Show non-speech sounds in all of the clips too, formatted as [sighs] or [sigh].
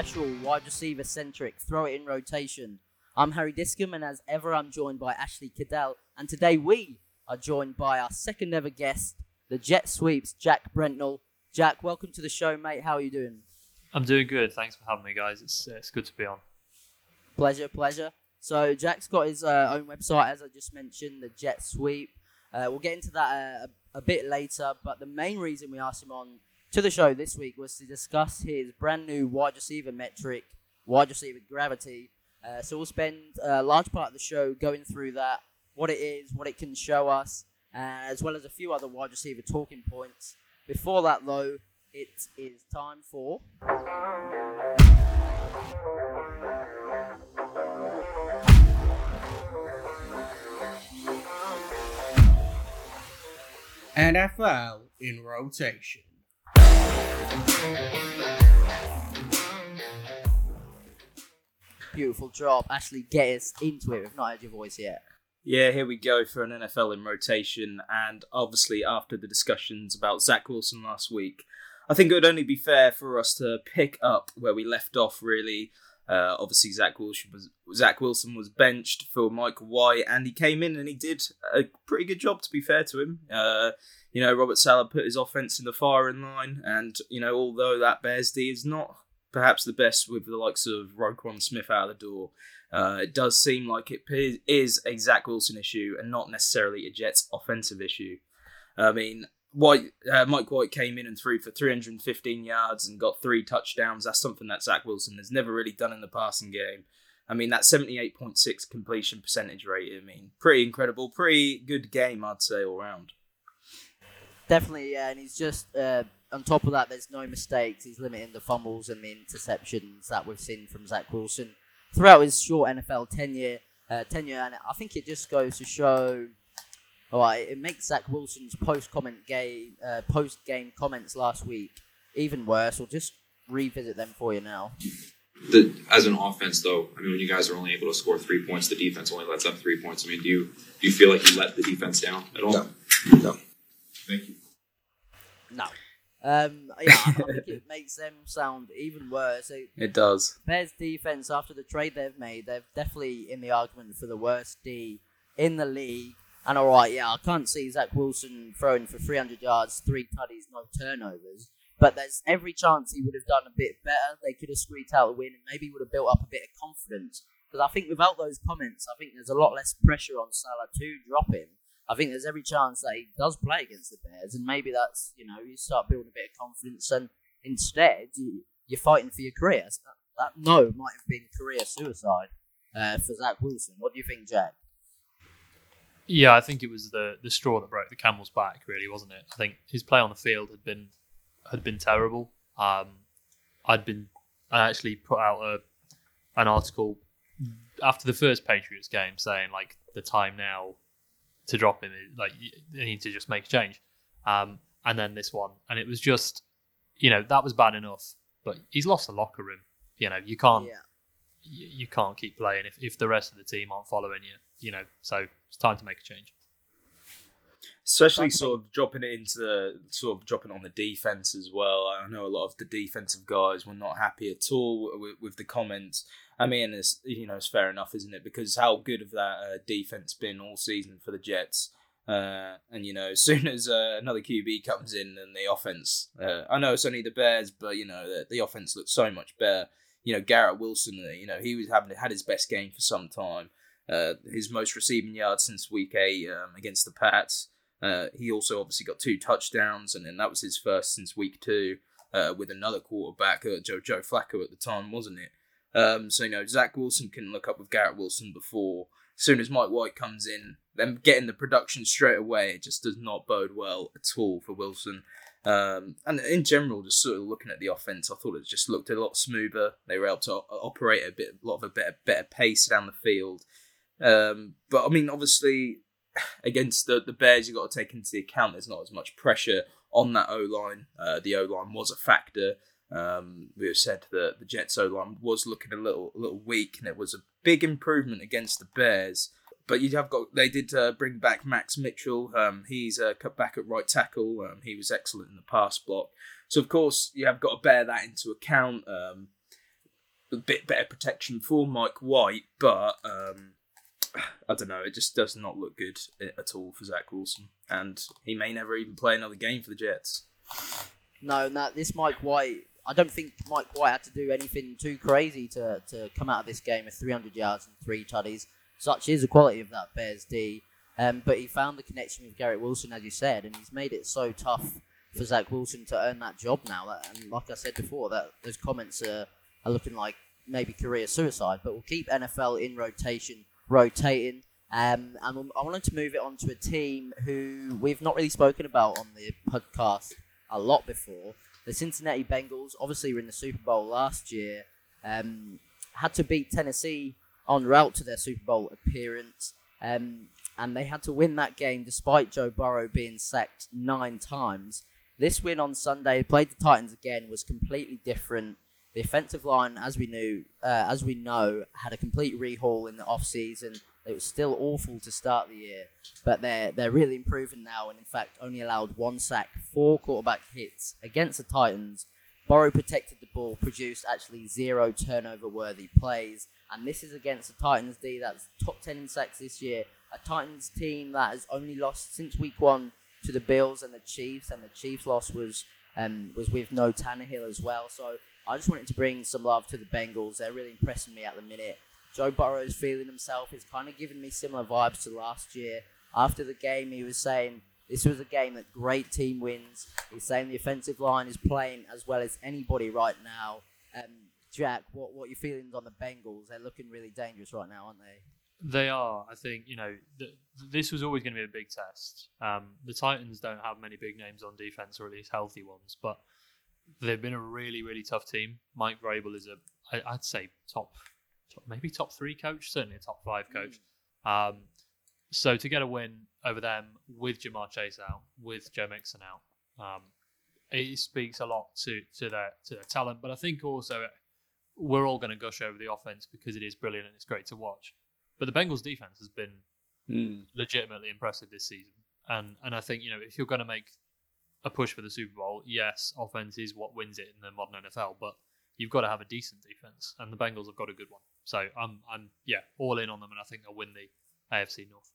special wide receiver centric throw it in rotation. I'm Harry Discom, and as ever, I'm joined by Ashley Cadell. And today we are joined by our second ever guest, the Jet Sweeps, Jack Brentnall. Jack, welcome to the show, mate. How are you doing? I'm doing good. Thanks for having me, guys. It's uh, it's good to be on. Pleasure, pleasure. So Jack's got his uh, own website, as I just mentioned, the Jet Sweep. Uh, we'll get into that uh, a, a bit later, but the main reason we asked him on to the show this week was to discuss his brand new wide receiver metric, wide receiver gravity. Uh, so we'll spend a large part of the show going through that, what it is, what it can show us, uh, as well as a few other wide receiver talking points. Before that, though, it is time for. And NFL in rotation. Beautiful drop. Ashley, get us into it. We've not heard your voice yet. Yeah, here we go for an NFL in rotation. And obviously, after the discussions about Zach Wilson last week, I think it would only be fair for us to pick up where we left off, really. Uh, obviously, Zach Wilson, was, Zach Wilson was benched for Mike White, and he came in and he did a pretty good job, to be fair to him. Uh, you know, Robert Saleh put his offense in the firing line, and, you know, although that Bears D is not perhaps the best with the likes of Roquan Smith out of the door, uh, it does seem like it is a Zach Wilson issue and not necessarily a Jets offensive issue. I mean, White, uh, Mike White came in and threw for 315 yards and got three touchdowns. That's something that Zach Wilson has never really done in the passing game. I mean, that 78.6 completion percentage rate, I mean, pretty incredible. Pretty good game, I'd say, all round. Definitely, yeah. And he's just, uh, on top of that, there's no mistakes. He's limiting the fumbles and the interceptions that we've seen from Zach Wilson throughout his short NFL tenure. Uh, tenure, and I think it just goes to show all right, it makes Zach Wilson's post comment game, uh, post game comments last week even worse. We'll just revisit them for you now. The, as an offense, though, I mean, when you guys are only able to score three points, the defense only lets up three points. I mean, do you do you feel like you let the defense down at all? No, no. Thank you. No. Um, yeah, I think it [laughs] makes them sound even worse. It, it does. Bears defense after the trade they've made, they're definitely in the argument for the worst D in the league. And all right, yeah, I can't see Zach Wilson throwing for 300 yards, three tutties, no turnovers. But there's every chance he would have done a bit better. They could have squeaked out a win and maybe would have built up a bit of confidence. Because I think without those comments, I think there's a lot less pressure on Saleh to drop him. I think there's every chance that he does play against the Bears, and maybe that's you know you start building a bit of confidence, and instead you, you're fighting for your career. So that, that no might have been career suicide uh, for Zach Wilson. What do you think, Jack? Yeah, I think it was the the straw that broke the camel's back, really, wasn't it? I think his play on the field had been had been terrible. Um, I'd been I actually put out a an article after the first Patriots game saying like the time now to drop him, like they need to just make a change. Um, and then this one, and it was just, you know, that was bad enough, but he's lost the locker room. You know, you can't Yeah. You, you can't keep playing if, if the rest of the team aren't following you. You know, so it's time to make a change. Especially sort of dropping it into the sort of dropping on the defense as well. I know a lot of the defensive guys were not happy at all with, with the comments. I mean, it's you know it's fair enough, isn't it? Because how good have that uh, defense been all season for the Jets? Uh, and you know, [laughs] as soon as uh, another QB comes in and the offense, uh, I know it's only the Bears, but you know the, the offense looks so much better. You know, Garrett Wilson, uh, you know he was having had his best game for some time. Uh, his most receiving yards since week eight um, against the Pats. Uh, he also obviously got two touchdowns, and then that was his first since week two uh, with another quarterback, uh, Joe Joe Flacco at the time, wasn't it? Um, so you know Zach Wilson can look up with Garrett Wilson before. As soon as Mike White comes in, them getting the production straight away, it just does not bode well at all for Wilson. Um, and in general, just sort of looking at the offense, I thought it just looked a lot smoother. They were able to operate a bit, a lot of a better, better pace down the field. Um, but I mean, obviously, [sighs] against the, the Bears, you've got to take into account there's not as much pressure on that O line. Uh, the O line was a factor. Um, we have said that the Jets O line was looking a little a little weak, and it was a big improvement against the Bears. But you have got they did uh, bring back Max Mitchell. Um, he's uh, cut back at right tackle. Um, he was excellent in the pass block. So of course you have got to bear that into account. Um, a bit better protection for Mike White, but um, I don't know. It just does not look good at all for Zach Wilson, and he may never even play another game for the Jets. No, no, this Mike White. I don't think Mike White had to do anything too crazy to, to come out of this game with 300 yards and three tutties. Such is the quality of that Bears D. Um, but he found the connection with Garrett Wilson, as you said, and he's made it so tough for Zach Wilson to earn that job now. That, and like I said before, that those comments are, are looking like maybe career suicide. But we'll keep NFL in rotation, rotating. Um, and I wanted to move it on to a team who we've not really spoken about on the podcast a lot before. The Cincinnati Bengals obviously were in the Super Bowl last year. Um, had to beat Tennessee en route to their Super Bowl appearance. Um, and they had to win that game despite Joe Burrow being sacked nine times. This win on Sunday, played the Titans again, was completely different. The offensive line, as we knew, uh, as we know, had a complete rehaul in the off season. It was still awful to start the year, but they're they're really improving now, and in fact only allowed one sack, four quarterback hits against the Titans. Burrow protected the ball, produced actually zero turnover worthy plays, and this is against the Titans D that's top ten in sacks this year. A Titans team that has only lost since week one to the Bills and the Chiefs, and the Chiefs loss was um, was with no Tannehill as well. So I just wanted to bring some love to the Bengals. They're really impressing me at the minute. Joe Burrow's feeling himself. He's kind of giving me similar vibes to last year. After the game, he was saying this was a game that great team wins. He's saying the offensive line is playing as well as anybody right now. Um, Jack, what what your feelings on the Bengals? They're looking really dangerous right now, aren't they? They are. I think you know th- this was always going to be a big test. Um, the Titans don't have many big names on defense, or at least healthy ones, but they've been a really really tough team. Mike Vrabel is a I, I'd say top top, maybe top three coach, certainly a top five coach. Mm. Um, so to get a win over them with Ja'Marr Chase out, with Joe Mixon out, um, it speaks a lot to to their to their talent. But I think also we're all going to gush over the offense because it is brilliant and it's great to watch. But the Bengals defense has been mm. legitimately impressive this season, and and I think you know if you're going to make a push for the Super Bowl, yes, offense is what wins it in the modern NFL, but you've got to have a decent defense, and the Bengals have got a good one. So I'm, I'm, yeah, all in on them, and I think they'll win the AFC North.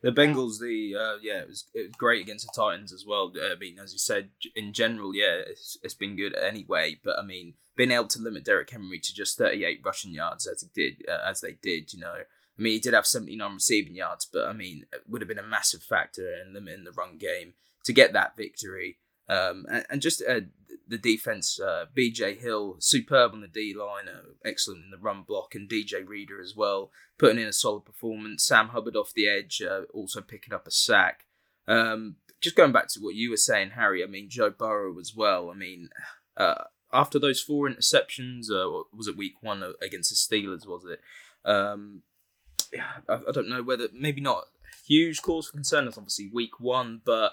The Bengals, the uh, yeah, it was, it was great against the Titans as well. I mean, as you said, in general, yeah, it's, it's been good anyway. But I mean, being able to limit Derrick Henry to just 38 rushing yards as he did, uh, as they did, you know, I mean, he did have 79 receiving yards, but I mean, it would have been a massive factor in limiting the run game to get that victory. Um, and, and, just uh, the defense, uh, BJ Hill, superb on the D line, uh, excellent in the run block, and DJ Reader as well, putting in a solid performance. Sam Hubbard off the edge, uh, also picking up a sack. Um, just going back to what you were saying, Harry, I mean, Joe Burrow as well. I mean, uh, after those four interceptions, uh, was it week one against the Steelers, was it? Um, I, I don't know whether, maybe not huge cause for concern, it's obviously week one, but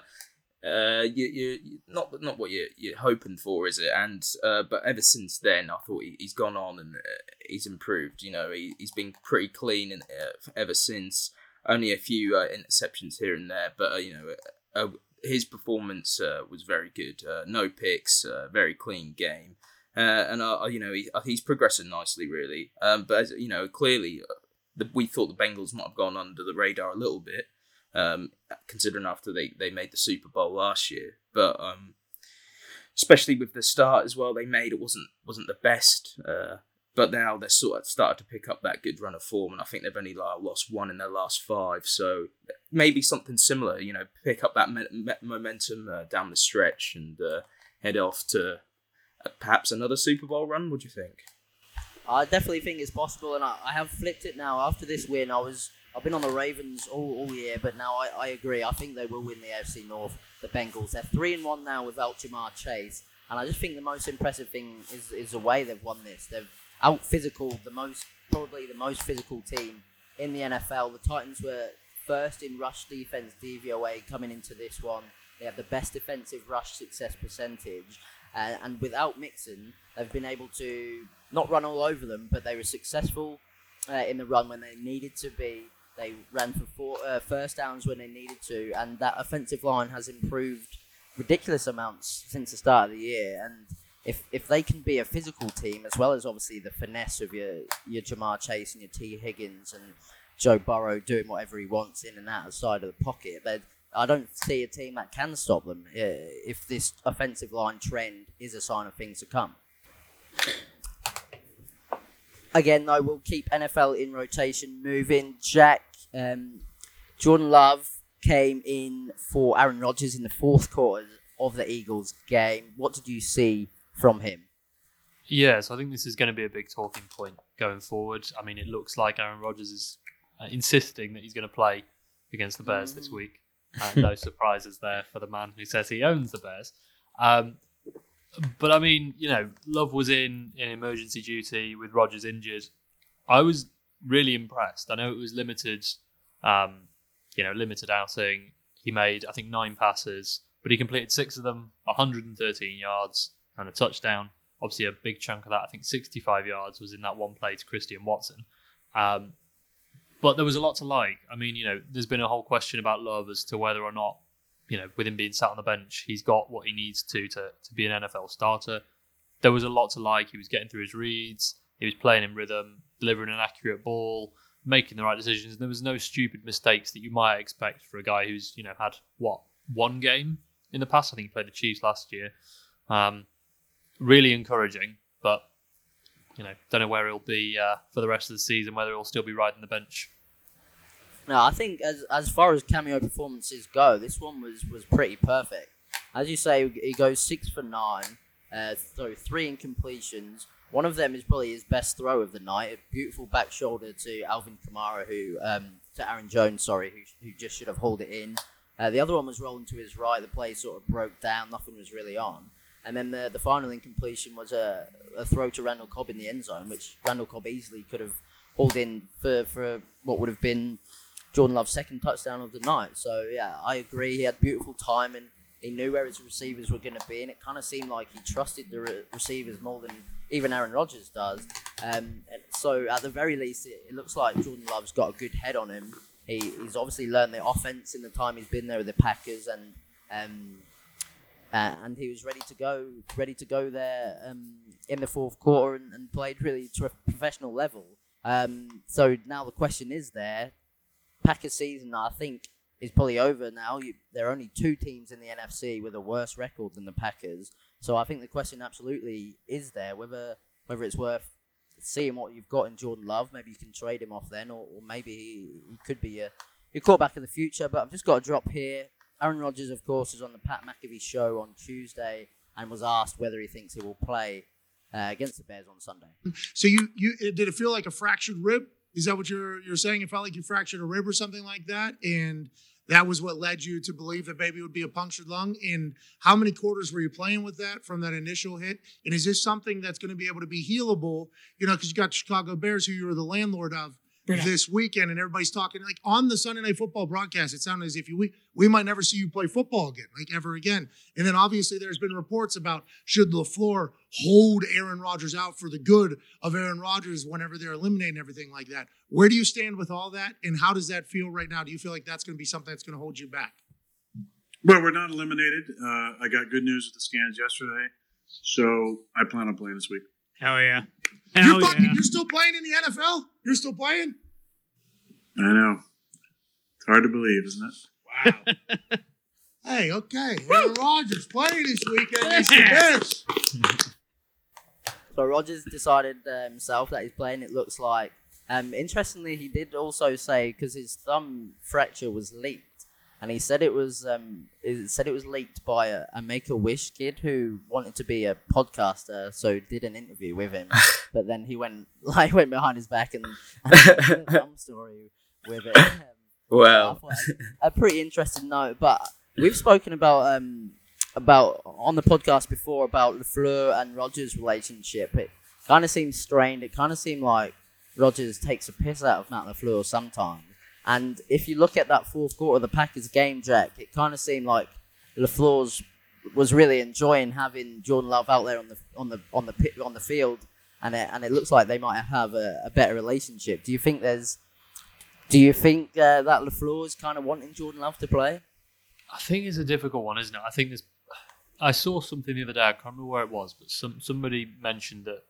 uh, you, you not not what you're, you're hoping for, is it? And uh, but ever since then, I thought he, has gone on and uh, he's improved. You know, he he's been pretty clean and uh, ever since. Only a few uh, interceptions here and there, but uh, you know, uh, his performance was very good. No picks, very clean game, and you know he, he's progressing nicely, really. Um, but as, you know, clearly, the, we thought the Bengals might have gone under the radar a little bit um, considering after they, they made the Super Bowl last year. But um, especially with the start as well, they made it wasn't wasn't the best. Uh, but now they're sort of started to pick up that good run of form, and I think they've only like, lost one in their last five. So maybe something similar, you know, pick up that me- me- momentum uh, down the stretch and uh, head off to uh, perhaps another Super Bowl run. What do you think? I definitely think it's possible, and I, I have flipped it now. After this win, I was I've been on the Ravens all, all year, but now I, I agree. I think they will win the AFC North. The Bengals. They're three and one now without Ja'Marr Chase, and I just think the most impressive thing is is the way they've won this. They've out physical the most probably the most physical team in the NFL. The Titans were first in rush defense DVOA coming into this one. They have the best defensive rush success percentage, uh, and without Mixon, they've been able to not run all over them, but they were successful uh, in the run when they needed to be. They ran for four, uh, first downs when they needed to, and that offensive line has improved ridiculous amounts since the start of the year. And if if they can be a physical team as well as obviously the finesse of your your Ja'Marr Chase and your Tee Higgins and Joe Burrow doing whatever he wants in and out of side of the pocket, then I don't see a team that can stop them uh, if this offensive line trend is a sign of things to come. Again, though, we'll keep NFL in rotation moving. Jack, um, Jordan Love came in for Aaron Rodgers in the fourth quarter of the Eagles game. What did you see from him? Yeah, so I think this is going to be a big talking point going forward. I mean, it looks like Aaron Rodgers is uh, insisting that he's going to play against the Bears this week. Uh, no [laughs] surprises there for the man who says he owns the Bears. Um, but I mean, you know, Love was in in emergency duty with Rodgers injured. I was really impressed. I know it was limited, um, you know, limited outing. He made I think nine passes, but he completed six of them, 113 yards and a touchdown. Obviously, a big chunk of that, I think 65 yards, was in that one play to Christian Watson. Um, but there was a lot to like. I mean, you know, there's been a whole question about Love as to whether or not, you know, with him being sat on the bench, he's got what he needs to to, to be an NFL starter. There was a lot to like. He was getting through his reads. He was playing in rhythm, delivering an accurate ball, making the right decisions. There was no stupid mistakes that you might expect for a guy who's, you know, had what one game in the past. I think he played the Chiefs last year. Um, really encouraging, but you know, don't know where he'll be uh, for the rest of the season. Whether he'll still be riding the bench. No, I think as as far as cameo performances go, this one was was pretty perfect. As you say, he goes six for nine, uh, so three incompletions. One of them is probably his best throw of the night. A beautiful back shoulder to Alvin Kamara, who um, to Aaron Jones, sorry, who, who just should have hauled it in. Uh, the other one was rolling to his right. The play sort of broke down. Nothing was really on. And then the, the final incompletion was a, a throw to Randall Cobb in the end zone, which Randall Cobb easily could have hauled in for, for what would have been Jordan Love's second touchdown of the night. So, yeah, I agree. He had beautiful time and he knew where his receivers were going to be. And it kind of seemed like he trusted the re- receivers more than even Aaron Rodgers does. Um, and so, at the very least, it, it looks like Jordan Love's got a good head on him. He, he's obviously learned the offense in the time he's been there with the Packers and. Um, uh, and he was ready to go, ready to go there um, in the fourth quarter and, and played really to a professional level. Um, so now the question is there, Packers season I think is probably over now. You, there are only two teams in the NFC with a worse record than the Packers. So I think the question absolutely is there whether whether it's worth seeing what you've got in Jordan Love. Maybe you can trade him off then, or, or maybe he, he could be a quarterback in the future. But I've just got to drop here. Aaron Rodgers, of course, was on the Pat McAfee show on Tuesday and was asked whether he thinks he will play uh, against the Bears on Sunday. So you you did it feel like a fractured rib? Is that what you're you're saying? It felt like you fractured a rib or something like that, and that was what led you to believe that maybe it would be a punctured lung. And how many quarters were you playing with that from that initial hit? And is this something that's going to be able to be healable? You know, because you got Chicago Bears, who you were the landlord of this weekend, and everybody's talking like on the Sunday Night Football broadcast. It sounded as if you we we might never see you play football again, like ever again. And then obviously there's been reports about should LaFleur hold Aaron Rodgers out for the good of Aaron Rodgers whenever they're eliminating everything like that. Where do you stand with all that, and how does that feel right now? Do you feel like that's going to be something that's going to hold you back? Well, we're not eliminated. Uh, I got good news with the scans yesterday, so I plan on playing this week. Hell yeah. You're, fucking, yeah. you're still playing in the NFL? You're still playing? I know. It's hard to believe, isn't it? Wow. hey, okay. Aaron Rodgers playing this weekend against the Bears. So Rodgers decided uh, himself that he's playing. It looks like. Um, interestingly, he did also say because his thumb fracture was leaked, and he said it was um, it said it was leaked by a, a Make a Wish kid who wanted to be a podcaster, so did an interview with him. [laughs] but then he went [laughs] like went behind his back and, and a [laughs] story with it. Um, Well, thought a pretty interesting note. But we've spoken about um about on the podcast before about LaFleur and Rodgers' relationship. It kind of seems strained. It kind of seemed like Rodgers takes a piss out of Matt LaFleur sometimes. And if you look at that fourth quarter of the Packers game, Jack, it kind of seemed like LaFleur's was really enjoying having Jordan Love out there on the on the on the on the field and it, and it looks like they might have a, a better relationship. Do you think there's? Do you think uh, that LaFleur is kind of wanting Jordan Love to play? I think it's a difficult one, isn't it? I think there's. I saw something the other day. I can't remember where it was, but some somebody mentioned that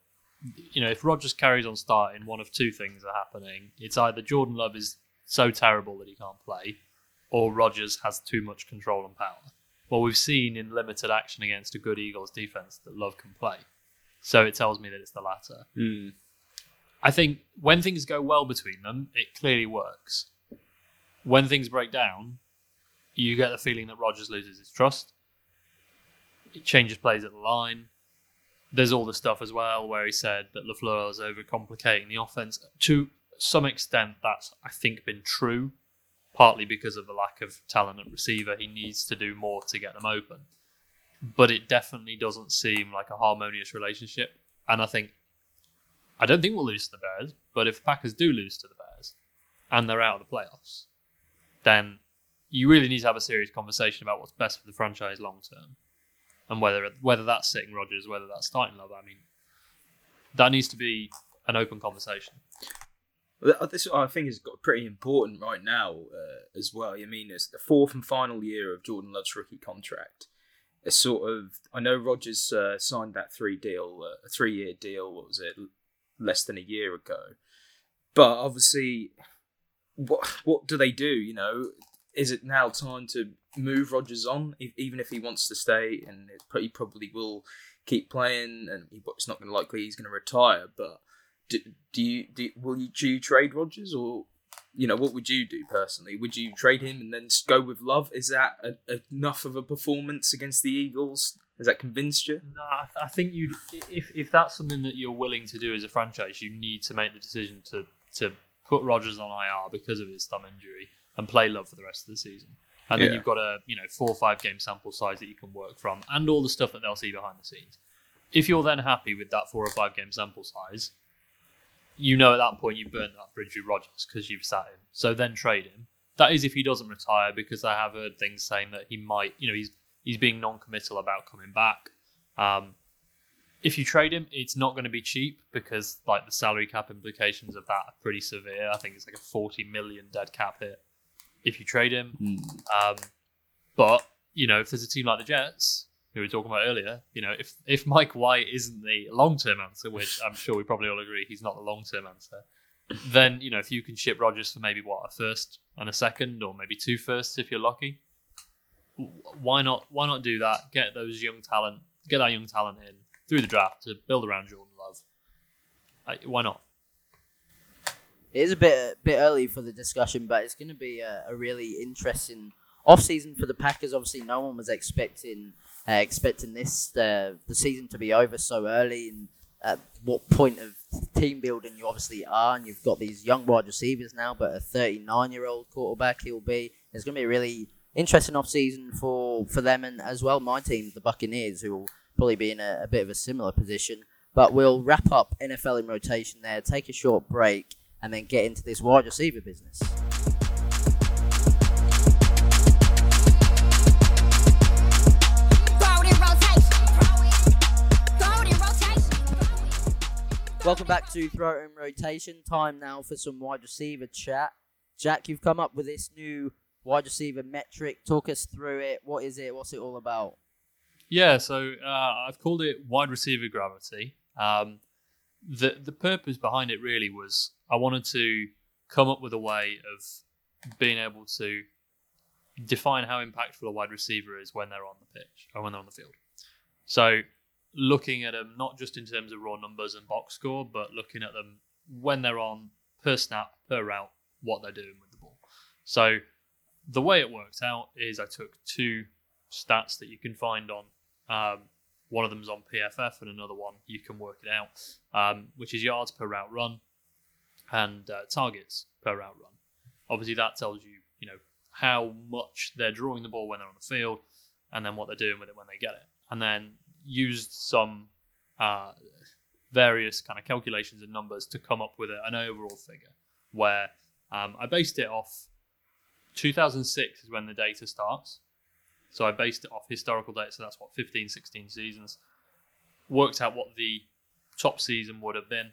you know if Rodgers carries on starting, one of two things are happening. It's either Jordan Love is so terrible that he can't play, or Rodgers has too much control and power. Well, we've seen in limited action against a good Eagles defense that Love can play, so it tells me that it's the latter. Mm. I think when things go well between them, it clearly works. When things break down, you get the feeling that Rodgers loses his trust. It changes plays at the line. There's all the stuff as well where he said that LaFleur is overcomplicating the offense. To some extent, that's I think been true, partly because of the lack of talent at receiver. He needs to do more to get them open, but it definitely doesn't seem like a harmonious relationship. And I think I don't think we'll lose to the Bears, but if Packers do lose to the Bears and they're out of the playoffs, then you really need to have a serious conversation about what's best for the franchise long term, and whether whether that's sitting Rodgers, whether that's starting Love. I mean, that needs to be an open conversation. This I think got pretty important right now uh, as well. I mean, it's the fourth and final year of Jordan Love's rookie contract. It's sort of I know Rodgers uh, signed that three deal, uh, a three year deal. What was it? Less than a year ago. But obviously, what what do they do? You know, is it now time to move Rodgers on, if, even if he wants to stay? And he probably will keep playing, and he, it's not going to likely he's going to retire. But do, do you do will you do you trade Rodgers or you know what would you do personally? Would you trade him and then go with Love? Is that a, enough of a performance against the Eagles? Has that convinced you? No, I, th- I think you if if that's something that you're willing to do as a franchise, you need to make the decision to to put Rodgers on IR because of his thumb injury and play Love for the rest of the season. And then Yeah. you've got a you know four or five game sample size that you can work from, and all the stuff that they'll see behind the scenes. If you're then happy with that four or five game sample size, you know at that point you've burnt that bridge with Rodgers because you've sat him. So then trade him. That is if he doesn't retire, because I have heard things saying that he might, you know, he's he's being non-committal about coming back. Um, if you trade him, it's not going to be cheap because like the salary cap implications of that are pretty severe. I think it's like a forty million dead cap hit if you trade him. Um, but you know, if there's a team like the Jets, we were talking about earlier, you know, if if Mike White isn't the long term answer, which I'm [laughs] sure we probably all agree he's not the long term answer, then you know, if you can ship Rodgers for maybe what a first and a second, or maybe two firsts if you're lucky, why not? Why not do that? Get those young talent, get that young talent in through the draft to build around Jordan Love. Like, why not? It is a bit bit early for the discussion, but it's going to be a, a really interesting off season for the Packers. Obviously, no one was expecting uh, expecting this uh, the season to be over so early. And at what point of team building you obviously are, and you've got these young wide receivers now, but a 39 year old quarterback he'll be. It's going to be a really interesting off season for for them and as well my team, the Buccaneers, who will probably be in a, a bit of a similar position. But we'll wrap up NFL in rotation there, take a short break, and then get into this wide receiver business. Welcome back to Throw in Rotation. Time now for some wide receiver chat. Jack, you've come up with this new wide receiver metric. Talk us through it. What is it? What's it all about? Yeah, so uh, I've called it wide receiver gravity. Um, the the purpose behind it really was I wanted to come up with a way of being able to define how impactful a wide receiver is when they're on the pitch or when they're on the field. So looking at them not just in terms of raw numbers and box score, but looking at them when they're on per snap, per route, what they're doing with the ball. So the way it worked out is I took two stats that you can find on. Um, one of them is on PFF, and another one you can work it out, um, which is yards per route run and uh, targets per route run. Obviously, that tells you, you know, how much they're drawing the ball when they're on the field, and then what they're doing with it when they get it. And then used some uh, various kind of calculations and numbers to come up with a- an overall figure. Where um, I based it off 2006 is when the data starts. So I based it off historical data. So that's what 15, 16 seasons. Worked out what the top season would have been,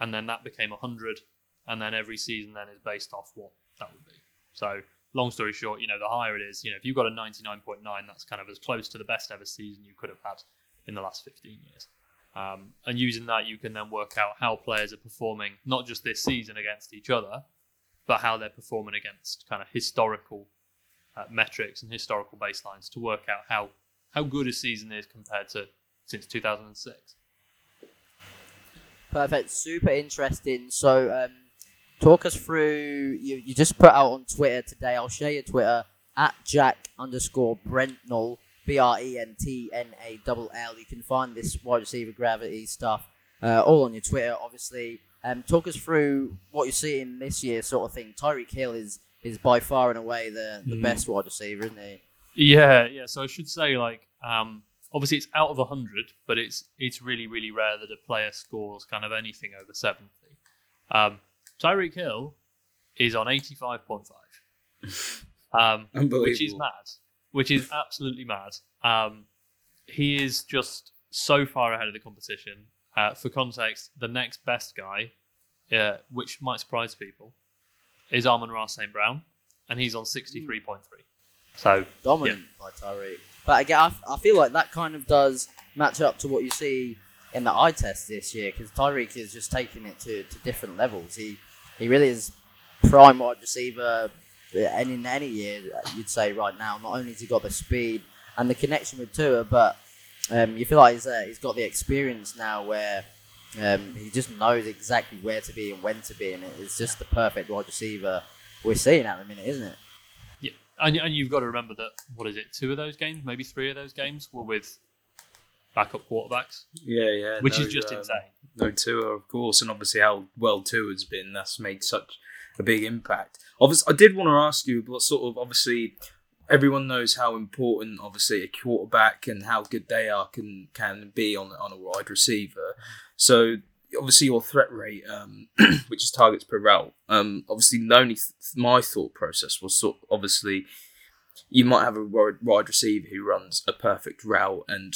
and then that became 100, and then every season then is based off what that would be. So, long story short, you know, the higher it is, you know, if you've got a 99.9, that's kind of as close to the best ever season you could have had in the last 15 years. Um, and using that, you can then work out how players are performing, not just this season against each other, but how they're performing against kind of historical uh, metrics and historical baselines to work out how how good a season is compared to since 2006. Perfect. Super interesting. So, um, talk us through. You, you just put out on Twitter today. I'll share your Twitter at Jack underscore Brentnall B R E N T N A L L. You can find this wide receiver gravity stuff uh, all on your Twitter, obviously. Um, talk us through what you're seeing this year, sort of thing. Tyreek Hill is is by far and away the, the Mhm. best wide receiver, isn't he? Yeah, yeah. So I should say, like, um, obviously it's out of 100, but it's it's really, really rare that a player scores kind of anything over 70. Um, Tyreek Hill is on 85.5, um, which is mad, which is absolutely mad. Um, he is just so far ahead of the competition. Uh, for context, the next best guy, uh, which might surprise people, is Amon-Ra St. Brown, and he's on 63.3. So dominant by Tyreek. But again, I, I feel like that kind of does match up to what you see in the eye test this year because Tyreek is just taking it to, to different levels. He he really is prime wide receiver, and in any year you'd say right now. Not only has he got the speed and the connection with Tua, but um, you feel like he's uh, he's got the experience now where. Um, he just knows exactly where to be and when to be, and it's just the perfect wide receiver we're seeing at the minute, isn't it? Yeah, and, and you've got to remember that what is it? Two of those games, maybe three of those games, were with backup quarterbacks, Yeah, yeah. which no, is just um, insane. No Tua, of course, and obviously how well Tua's been. That's made such a big impact. Obviously, I did want to ask you what sort of obviously everyone knows how important obviously a quarterback and how good they are can can be on on a wide receiver. So obviously your threat rate, um, [clears throat] which is targets per route. Um, obviously the only th- my thought process was sort obviously you might have a wide receiver who runs a perfect route and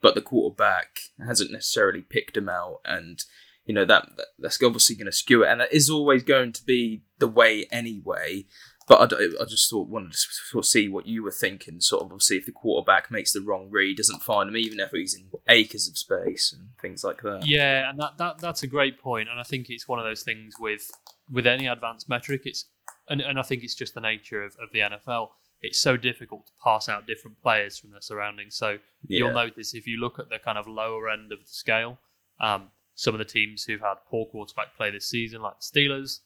but the quarterback hasn't necessarily picked him out and you know that, that that's obviously going to skew it and that is always going to be the way anyway but I just thought wanted to sort of see what you were thinking sort of obviously if the quarterback makes the wrong read doesn't find him even if he's in acres of space and things like that Yeah, and that, that that's a great point, and I think it's one of those things with with any advanced metric. It's and, and I think it's just the nature of, of the NFL. It's so difficult to pass out different players from their surroundings. So you'll notice if you look at the kind of lower end of the scale, um, some of the teams who've had poor quarterback play this season, like the Steelers,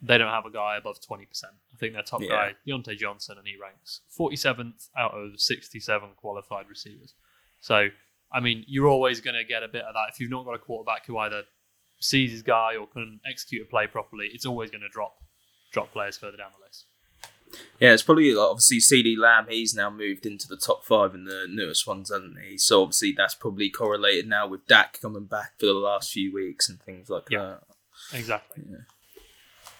they don't have a guy above twenty percent. I think their top Yeah. guy, Diontae Johnson, and he ranks forty seventh out of sixty seven qualified receivers. So I mean, you're always going to get a bit of that if you've not got a quarterback who either sees his guy or can execute a play properly. It's always going to drop drop players further down the list. Yeah, it's probably like, obviously CeeDee Lamb. He's now moved into the top five in the newest ones, hasn't he? So obviously that's probably correlated now with Dak coming back for the last few weeks and things like Yeah. that. Exactly.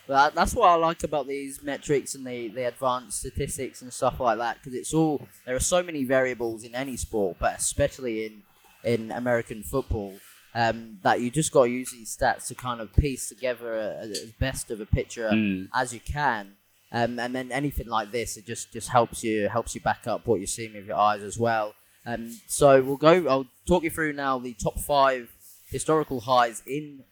But that, that's what I like about these metrics and the, the advanced statistics and stuff like that because it's all there are so many variables in any sport, but especially in in American football, um, that you just got to use these stats to kind of piece together a, a- as best of a picture Mm. as you can. Um, and then anything like this, it just, just helps you helps you back up what you're seeing with your eyes as well. Um, so we'll go. I'll talk you through now the top five historical highs in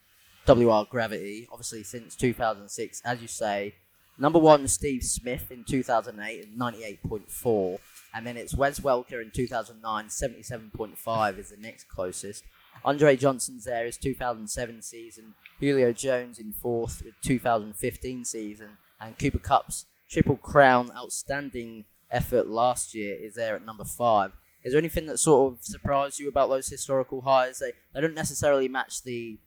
WR Gravity, obviously since 2006, as you say. Number one, Steve Smith in 2008 at 98.4. And then it's Wes Welker in 2009, 77.5 is the next closest. Andre Johnson's there is 2007 season. Julio Jones in fourth with 2015 season. And Cooper Kupp's Triple Crown outstanding effort last year is there at number five. Is there anything that sort of surprised you about those historical highs? They, they don't necessarily match the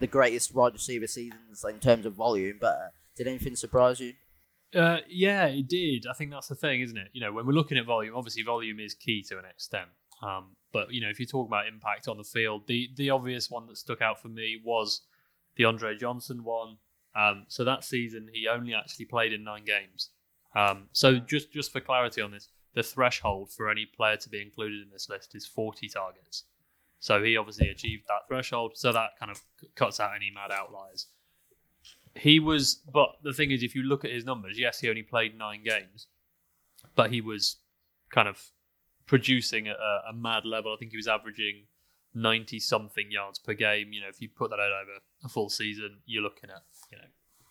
the greatest wide receiver seasons in terms of volume, but uh, did anything surprise you? Uh, yeah, it did. I think that's the thing, isn't it? You know, when we're looking at volume, obviously volume is key to an extent. Um, but you know, if you talk about impact on the field, the the obvious one that stuck out for me was the Andre Johnson one. Um, so that season, he only actually played in nine games. Um, so just just for clarity on this, the threshold for any player to be included in this list is 40 targets. So he obviously achieved that threshold. So that kind of cuts out any mad outliers. He was, but the thing is, if you look at his numbers, yes, he only played nine games, but he was kind of producing at a, a mad level. I think he was averaging 90 something yards per game. You know, if you put that out over a full season, you're looking at,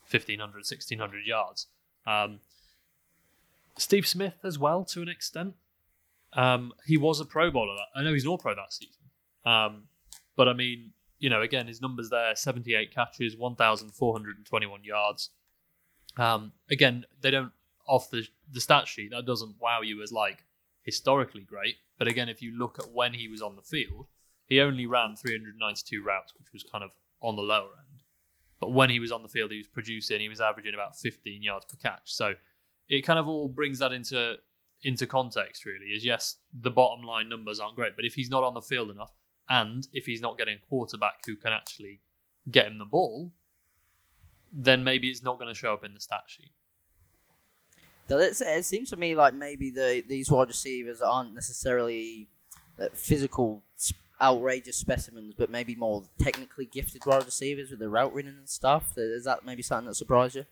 1500, 1600 yards. Um, Steve Smith as well, to an extent. Um, he was a Pro Bowler. That, I know he's an All Pro that season. Um, but I mean, you know, again, his numbers there 78 catches, 1,421 yards. Um, again, they don't, off the, the stat sheet, that doesn't wow you as like historically great. But again, if you look at when he was on the field, he only ran 392 routes, which was kind of on the lower end. But when he was on the field, he was producing, he was averaging about 15 yards per catch. So it kind of all brings that into into context, really. Is yes, the bottom line numbers aren't great, but if he's not on the field enough, and if he's not getting a quarterback who can actually get him the ball, then maybe it's not going to show up in the stat sheet. It, seems to me like maybe the these wide receivers aren't necessarily uh, physical, outrageous specimens, but maybe more technically gifted wide receivers with the route running and stuff. Is that maybe something that surprised you?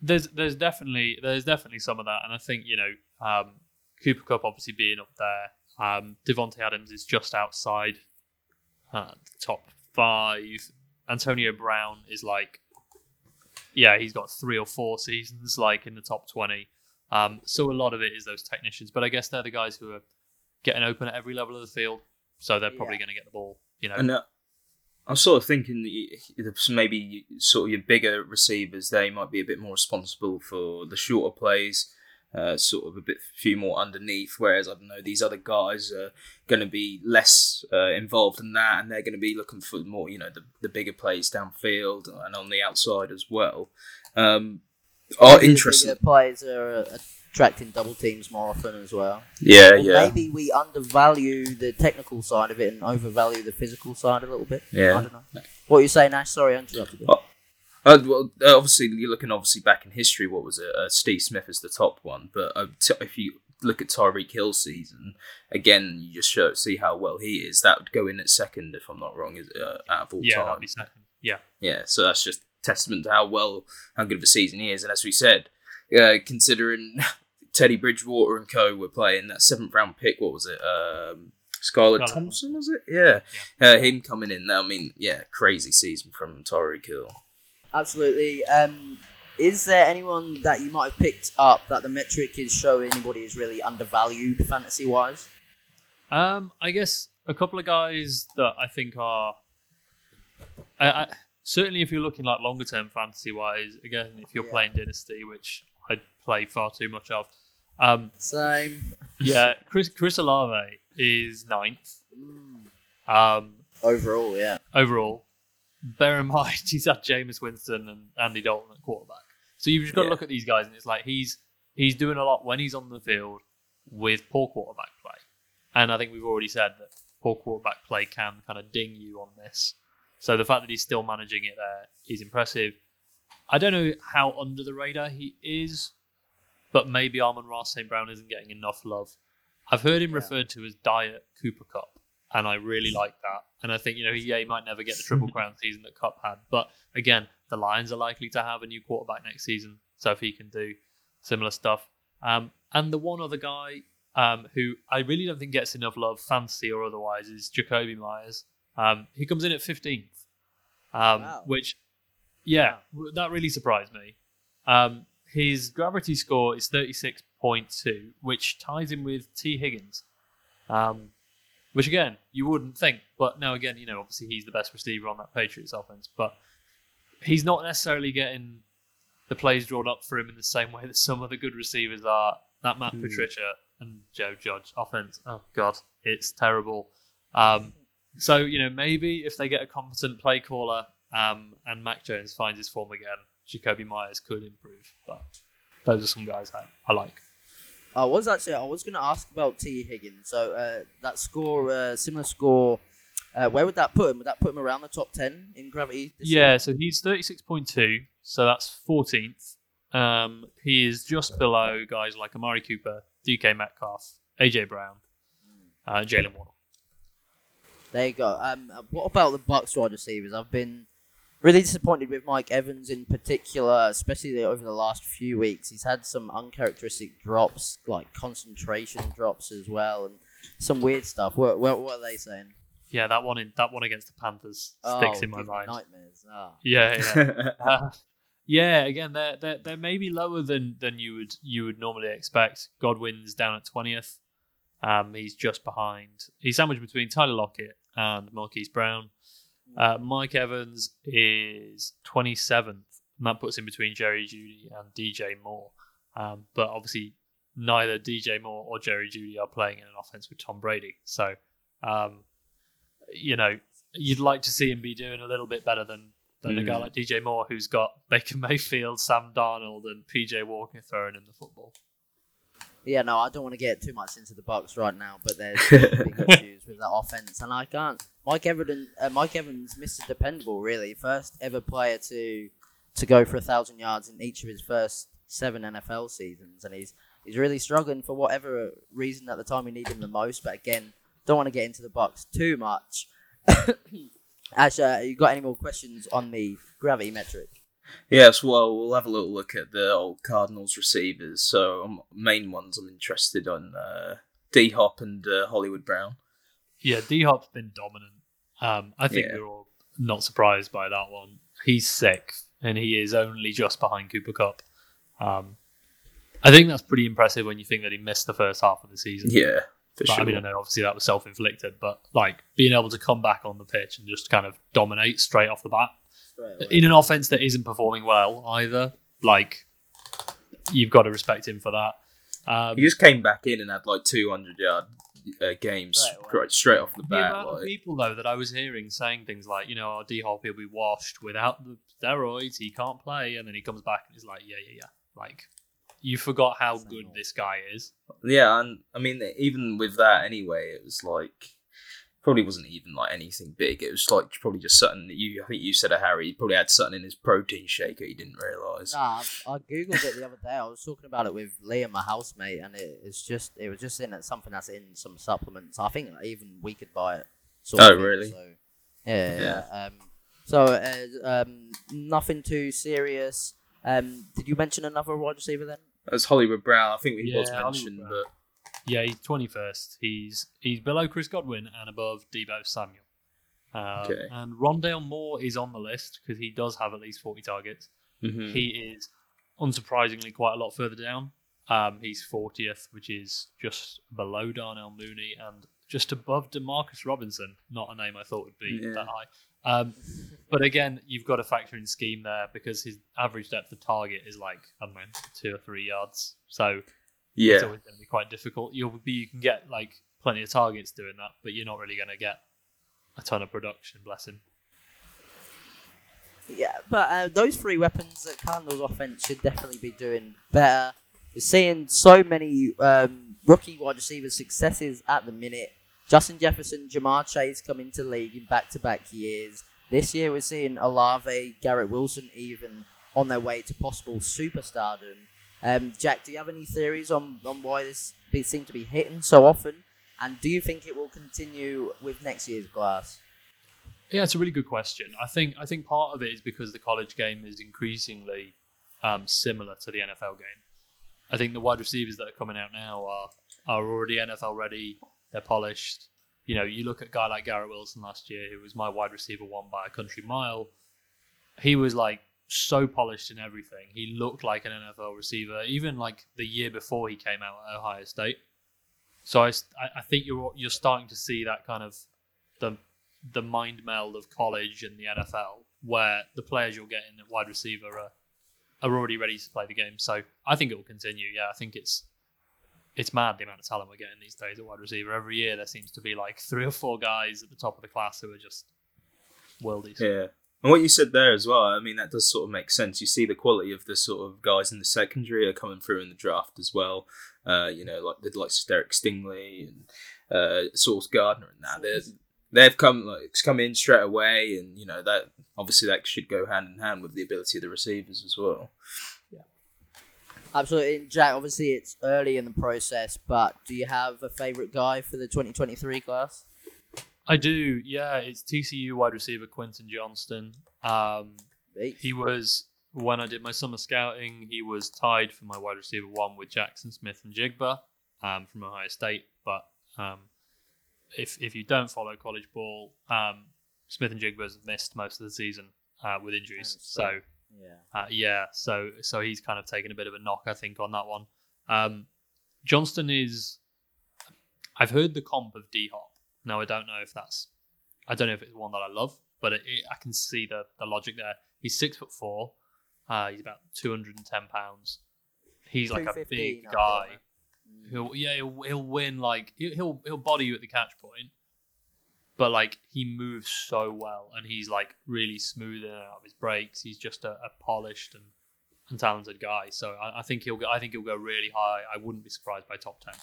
There's there's definitely there's definitely some of that, and I think you know um, Cooper Kupp obviously being up there, um, Davante Adams is just outside uh, top five. Antonio Brown is like, yeah, he's got three or four seasons like in the top twenty. Um, so a lot of it is those technicians, but I guess they're the guys who are getting open at every level of the field, so they're probably Yeah. going to get the ball. You know, And uh, I'm sort of thinking that maybe sort of your bigger receivers, they might be a bit more responsible for the shorter plays, uh, sort of a bit few more underneath. Whereas I don't know, these other guys are going to be less uh, involved in that, and they're going to be looking for more, you know, the, the bigger plays downfield and on the outside as well. Um, Maybe the interesting. bigger players are uh, attracting double teams more often as well. Yeah, Or yeah, Maybe we undervalue the technical side of it and overvalue the physical side a little bit. Yeah. I don't know. What you saying, Ash? Sorry, I interrupted you. Oh, Uh, well, uh, obviously, you're looking obviously back in history. What was it? Uh, Steve Smith is the top one, but uh, t- if you look at Tyreek Hill's season again, you just show, see how well he is. That would go in at second, if I'm not wrong, is uh, out of all yeah, time. be second. Yeah, Yeah, so that's just testament to how well, how good of a season he is. And as we said, uh, considering Teddy Bridgewater and co were playing that seventh round pick, what was it? Um, Scarlett Scarlett. Thompson, was it? Yeah. Uh, him coming in. Now. I mean, yeah, crazy season from Tyreek Hill. Absolutely. Um, is there anyone that you might have picked up that the metric is showing anybody is really undervalued fantasy wise? Um, I guess a couple of guys that I think are, I, I, certainly if you're looking like longer term fantasy wise. Again, if you're Yeah. playing Dynasty, which I play far too much of. Um, Same. yeah, Chris Chris Olave is ninth. Um, Overall, yeah. overall, bear in [laughs] mind he's had Jameis Winston and Andy Dalton at quarterback. So you've just got to Yeah. look at these guys, and it's like he's he's doing a lot when he's on the field with poor quarterback play. And I think we've already said that poor quarterback play can kind of ding you on this. So the fact that he's still managing it there is impressive. I don't know how under the radar he is, but maybe Amon-Ra St. Brown isn't getting enough love. I've heard him Yeah. referred to as Diet Cooper Kupp, and I really like that. And I think, you know, he, yeah, he might never get the Triple [laughs] Crown season that Kupp had. But again, the Lions are likely to have a new quarterback next season. So if he can do similar stuff. Um, and the one other guy um, who I really don't think gets enough love, fantasy or otherwise, is Jakobi Meyers. Um, he comes in at 15th, um, Wow. which, yeah, w- that really surprised me. His gravity score is 36.2, which ties him with Tee Higgins. Um, which again, you wouldn't think, but now again, you know, obviously he's the best receiver on that Patriots offense, but he's not necessarily getting the plays drawn up for him in the same way that some of the good receivers are. That Matt Patricia and Joe Judge offense, oh god, it's terrible. Um, so you know, maybe if they get a competent play caller um, and Mac Jones finds his form again, Jakobi Meyers could improve. But those are some guys I, I like. I was actually I was going to ask about Tee Higgins. So uh, that score, uh, similar score. Uh, where would that put him? Would that put him around the top ten in gravity? this Yeah, year? so he's thirty six point two, so that's fourteenth. Um, he is just below guys like Amari Cooper, DK Metcalf, AJ Brown, uh, Jaylen Waddle. There you go. Um, uh, what about the Bucs wide receivers? I've been really disappointed with Mike Evans in particular, especially over the last few weeks. He's had some uncharacteristic drops, like concentration drops as well, and some weird stuff. What what, what are they saying? Yeah, that one in that one against the Panthers sticks Oh, in my mind. Nightmares. Ah. Yeah, yeah. Uh, [laughs] [laughs] yeah, again, they're, they're they're maybe lower than than you would you would normally expect. Godwin's down at twentieth. Um, he's just behind. He's sandwiched between Tyler Lockett and Marquise Brown. Uh, Mike Evans is twenty seventh, and that puts him between Jerry Jeudy and DJ Moore. Um, but obviously, neither DJ Moore or Jerry Jeudy are playing in an offense with Tom Brady. So, um, you know, you'd like to see him be doing a little bit better than than a guy Mm. like DJ Moore, who's got Baker Mayfield, Sam Darnold, and PJ Walker throwing in the football. Yeah, no, I don't want to get too much into the box right now, but there's [laughs] big issues with that offense, and I can't. Mike Evans, uh, Mike Evans, Mr. Dependable, really, first ever player to to go for a thousand yards in each of his first seven NFL seasons, and he's he's really struggling for whatever reason at the time we need him the most. But again, don't want to get into the box too much. [coughs] Ash, uh, you got any more questions on the gravity metric? Yes, well, we'll have a little look at the old Cardinals receivers. So, um, main ones I'm interested on uh, D Hop and uh, Hollywood Brown. Yeah, D Hop's been dominant. Um, I think Yeah. we're all not surprised by that one. He's sixth, and he is only just behind Cooper Kupp. Um, I think that's pretty impressive when you think that he missed the first half of the season. Yeah, for But, sure. I mean, I know obviously that was self inflicted, but like being able to come back on the pitch and just kind of dominate straight off the bat in an offense that isn't performing well either, like you've got to respect him for that. Um, he just came back in and had like 200 yard uh, games Straight away. right, straight off the the bat. amount of people though that I was hearing saying things like, you know, oh, D Hop he'll be washed without the steroids, he can't play, and then he comes back and he's like, yeah, yeah, yeah, like you forgot how good this guy is. yeah, and I mean, even with that anyway, it was like probably wasn't even like anything big. It was like probably just something that you. I think you said a Harry, he probably had something in his protein shake that he didn't realise. Nah, I I googled it the other day. I was talking about it with Liam, my housemate, and it, it's just it was just in it something that's in some supplements. I think even we could buy it. sort Oh, of thing, really? So, yeah, yeah. Um, so uh, um, nothing too serious. Um, did you mention another wide receiver then? As Hollywood Brown, I think he was Yeah, Hollywood mentioned, but Yeah, he's twenty first. He's he's below Chris Godwin and above Deebo Samuel. Um, Okay. And Rondale Moore is on the list because he does have at least forty targets. mhm. He is unsurprisingly quite a lot further down. Um, he's 40th, which is just below Darnell Mooney and just above Demarcus Robinson. Not a name I thought would be Yeah. that high. Um, but again, you've got to factor in scheme there because his average depth of target is like I don't know two or three yards. So it's always going to be quite difficult. You'll be you can get like plenty of targets doing that, but you're not really going to get a ton of production. Bless him. Yeah, but uh, those three weapons that Cardinals offense should definitely be doing better. We're seeing so many um, rookie wide receiver successes at the minute. Justin Jefferson, Ja'Marr Chase come into the league in back-to-back years. This year we're seeing Olave, Garrett Wilson even on their way to possible superstardom. Um, Jack, do you have any theories on, on why this seems to be hitting so often? And do you think it will continue with next year's class? Yeah, it's a really good question. I think I think part of it is because the college game is increasingly um, similar to the NFL game. I think the wide receivers that are coming out now are are already NFL ready. They're polished. You know, you look at a guy like Garrett Wilson last year, who was my wide receiver one by a country mile. He was like so polished in everything. He looked like an NFL receiver, even like the year before he came out at Ohio State. So I, I think you're you're starting to see that kind of the the mind meld of college and the NFL, where the players you're getting at wide receiver are are already ready to play the game. So I think it will continue. Yeah, I think it's it's mad the amount of talent we're getting these days at wide receiver. Every year there seems to be like three or four guys at the top of the class who are just worldies. yeah. And what you said there as well, I mean, that does sort of make sense. You see the quality of the sort of guys in the secondary are coming through in the draft as well. Uh, you know, like the likes of Derek Stingley and uh, Sauce Gardner and that. They're, they've come like come in straight away, and you know that obviously that should go hand in hand with the ability of the receivers as well. Yeah, absolutely, Jack. Obviously, it's early in the process, but do you have a favorite guy for the 2023 class? I do. Yeah, it's TCU wide receiver Quentin Johnston. Um, he was when I did my summer scouting. He was tied for my wide receiver one with Jaxon Smith-Njigba um, from Ohio State. But um, if if you don't follow college ball, um, Smith and Jigba have missed most of the season uh, with injuries. So so- Yeah. uh, yeah, so so he's kind of taken a bit of a knock, I think, on that one. Um, Johnston is. I've heard the comp of D Hop. Now I don't know if that's. I don't know if it's one that I love, but it, it, I can see the the logic there. He's six foot four. Uh, he's about two hundred and ten pounds. He's like a big I guy. thought. Mm. He'll yeah he'll, he'll win like he'll, he'll he'll body you at the catch point, but like he moves so well and he's like really smooth in and out of his breaks. He's just a, a polished and, and talented guy. So I, I think he'll go. I think he'll go really high. I wouldn't be surprised by top ten.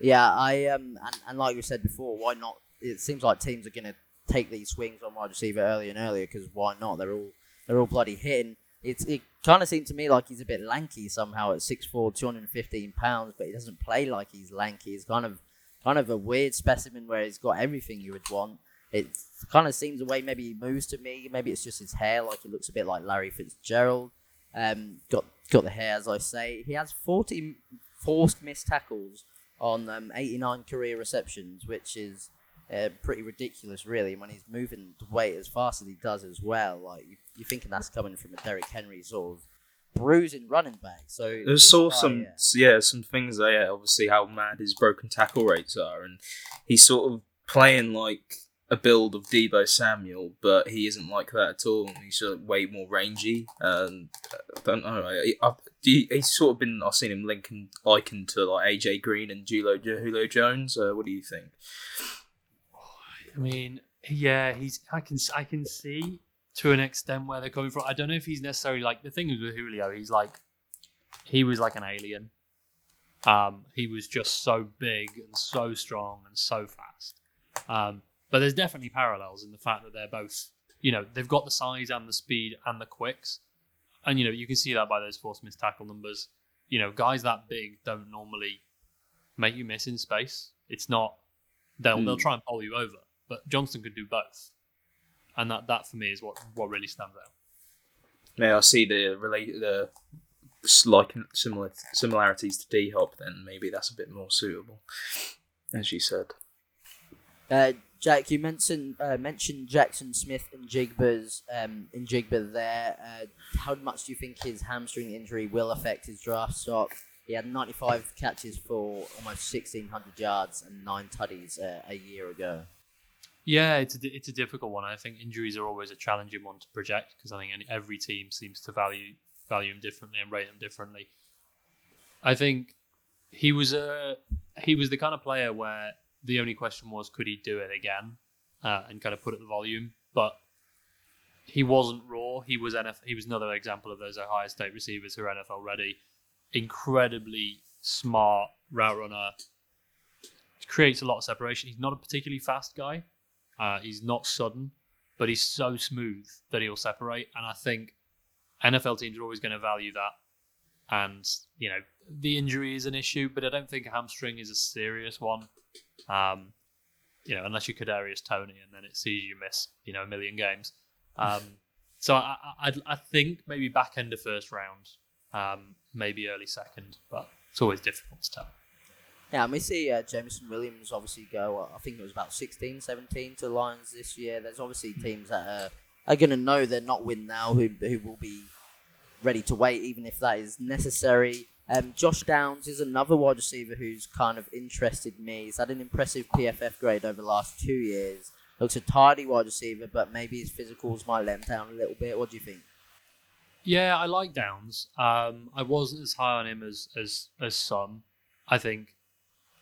Yeah, I um and, and like we said before, why not? It seems like teams are going to take these swings on wide receiver earlier and earlier because why not? They're all they're all bloody hitting. It's it kind of seemed to me like he's a bit lanky somehow at 6'4", 215 pounds, but he doesn't play like he's lanky. He's kind of kind of a weird specimen where he's got everything you would want. It kind of seems the way maybe he moves to me. Maybe it's just his hair, like it looks a bit like Larry Fitzgerald. Um, got got the hair, as I say. He has forty forced missed tackles on um, 89 career receptions, which is uh, pretty ridiculous, really. When he's moving the weight as fast as he does as well, like you, you're thinking that's coming from a Derrick Henry sort of bruising running back. So I saw guy, some, yeah. yeah, some things there. Obviously, how mad his broken tackle rates are, and he's sort of playing like a build of Deebo Samuel, but he isn't like that at all. He's sort of way more rangy. And I don't know. I, you, he's sort of been. I've seen him linking likened to like AJ Green and Julio Julio Jones. Uh, what do you think? I mean, yeah, he's. I can I can see to an extent where they're coming from. I don't know if he's necessarily like the thing is with Julio. He's like he was like an alien. Um, he was just so big and so strong and so fast. Um, but there's definitely parallels in the fact that they're both, you know, they've got the size and the speed and the quicks, and you know you can see that by those force missed tackle numbers. You know, guys that big don't normally make you miss in space. It's not they'll they'll Hmm. try and pull you over, but Johnston could do both, and that that for me is what what really stands out. May I see the relate the like similar similarities to D Hop? Then maybe that's a bit more suitable, as you said. Uh, Jack, you mentioned uh, mentioned Jaxon Smith-Njigba's um, Njigba there. Uh, how much do you think his hamstring injury will affect his draft stock? He had 95 catches for almost 1,600 yards and nine tutties uh, a year ago. Yeah, it's a, it's a difficult one. I think injuries are always a challenging one to project because I think every team seems to value value him differently and rate him differently. I think he was a he was the kind of player where the only question was could he do it again uh, and kind of put up the volume, but he wasn't raw. He was NFL, he was another example of those Ohio State receivers who are NFL ready, incredibly smart route runner. Creates a lot of separation. He's not a particularly fast guy. Uh, he's not sudden, but he's so smooth that he'll separate. And I think NFL teams are always going to value that. And you know, the injury is an issue, but I don't think a hamstring is a serious one. Um, you know, unless you're Kadarius Toney, and then it sees you miss, you know, a million games. Um, [laughs] so I, I, I'd- think maybe back end of first round, um, maybe early second, but it's always difficult to tell. Yeah, and we see uh, Jameson Williams obviously go, uh, I think it was about 16, 17 to the Lions this year. There's obviously teams that are, are going to know they're not win now, who, who will be ready to wait, even if that is necessary. Um, Josh Downs is another wide receiver who's kind of interested me. He's had an impressive PFF grade over the last two years. Looks a tidy wide receiver, but maybe his physicals might let him down a little bit. What do you think? Yeah, I like Downs. Um, I wasn't as high on him as as as some. I think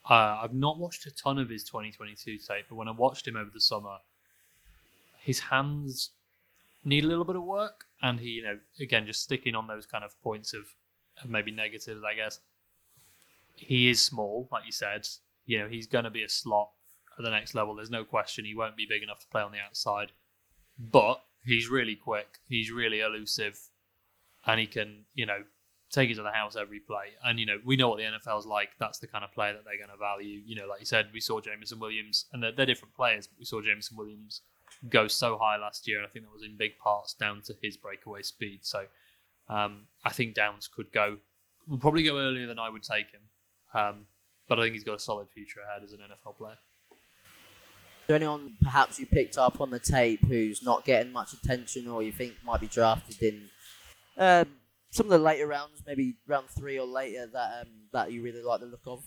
uh, I've not watched a ton of his 2022 tape, but when I watched him over the summer, his hands need a little bit of work, and he, you know, again, just sticking on those kind of points of, of maybe negatives, I guess. He is small, like you said. You know, he's going to be a slot at the next level. There's no question he won't be big enough to play on the outside, but he's really quick. He's really elusive, and he can, you know, take it to the house every play. And you know, we know what the NFL's like. That's the kind of player that they're going to value. You know, like you said, we saw Jameson Williams, and they're, they're different players. But we saw Jameson Williams go so high last year, and I think that was in big parts down to his breakaway speed. So um, I think Downs could go. Will probably go earlier than I would take him. Um, but I think he's got a solid future ahead as an NFL player. Is there anyone perhaps you picked up on the tape who's not getting much attention or you think might be drafted in um, some of the later rounds, maybe round three or later, that um, that you really like the look of?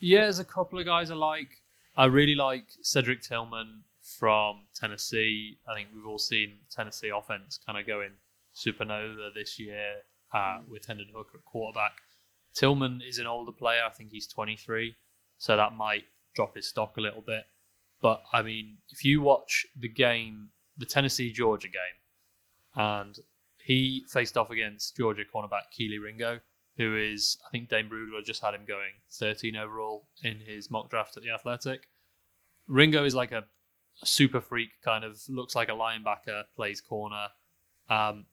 Yeah, there's a couple of guys I like. I really like Cedric Tillman from Tennessee. I think we've all seen Tennessee offense kind of going supernova this year uh, with Hendon Hooker at quarterback. Tillman is an older player. I think he's 23, so that might drop his stock a little bit. But I mean, if you watch the game, the Tennessee Georgia game, and he faced off against Georgia cornerback Kelee Ringo, who is, I think Dane Brugler just had him going 13 overall in his mock draft at the Athletic. Ringo is like a, a super freak, kind of looks like a linebacker, plays corner. Um,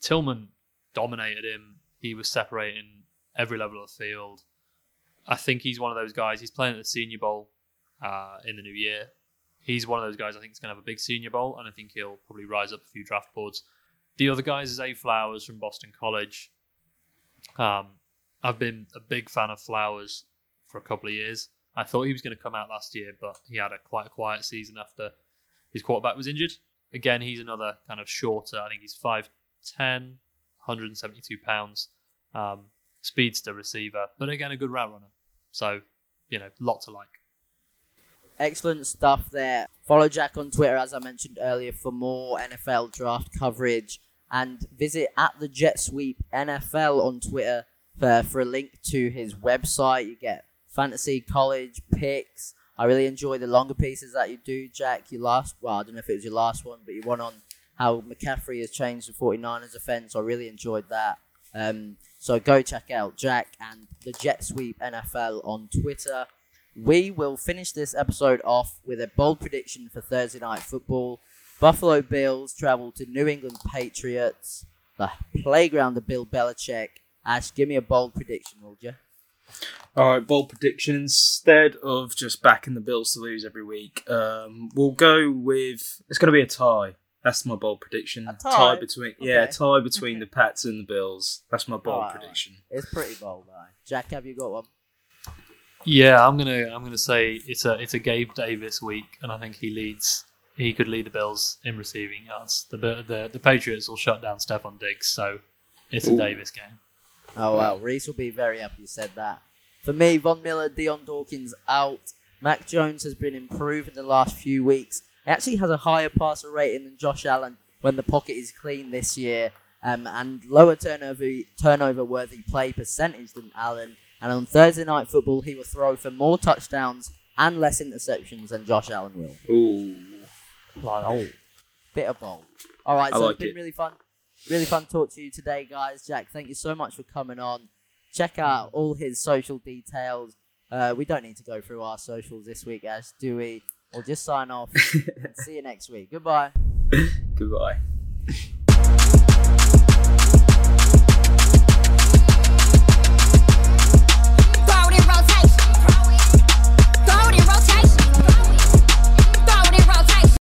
Tillman dominated him. He was separating every level of the field. I think he's one of those guys. He's playing at the Senior Bowl uh, in the new year. He's one of those guys I think is going to have a big Senior Bowl, and I think he'll probably rise up a few draft boards. The other guys is Zay Flowers from Boston College. Um, I've been a big fan of Flowers for a couple of years. I thought he was going to come out last year, but he had a quite a quiet season after his quarterback was injured. Again, he's another kind of shorter. I think he's 5'10", 172 pounds, um, speedster receiver, but again a good route runner. So, you know, lot to like. Excellent stuff there. Follow Jack on Twitter, as I mentioned earlier, for more NFL draft coverage. And visit at the Jet Sweep NFL on Twitter for, for a link to his website. You get fantasy college picks. I really enjoy the longer pieces that you do, Jack. Your last, well, I don't know if it was your last one, but you one on how McCaffrey has changed the 49ers offense. I really enjoyed that. Um, so go check out Jack and the Jet Sweep NFL on Twitter. We will finish this episode off with a bold prediction for Thursday night football. Buffalo Bills travel to New England Patriots, the playground of Bill Belichick. Ash, give me a bold prediction, will you? All right, bold prediction. Instead of just backing the Bills to lose every week, um, we'll go with it's going to be a tie. That's my bold prediction. A tie? between yeah, tie between [laughs] the Pats and the Bills. That's my bold Alright, alright. prediction. It's pretty bold, though. Jack, have you got one? Yeah, I'm gonna I'm gonna say it's a it's a Gabe Davis week, and I think he leads. He could lead the Bills in receiving yards. The the the Patriots will shut down Stefon Diggs, so it's a Davis game. Oh wow, Reese will be very happy you said that. For me, Von Miller, Dion Dawkins out. Mac Jones has been improved in the last few weeks. He actually has a higher passer rating than Josh Allen when the pocket is clean this year, um, and lower turnover turnover worthy play percentage than Allen. And on Thursday night football, he will throw for more touchdowns and less interceptions than Josh Allen will. Ooh, Like, oh, bit of bold. All right, I so like it's been it. really fun. Really fun talk to you today, guys. Jack, thank you so much for coming on. Check out all his social details. Uh, we don't need to go through our socials this week, Ash, do we? We'll just sign off and [laughs] see you next week. Goodbye. goodbye.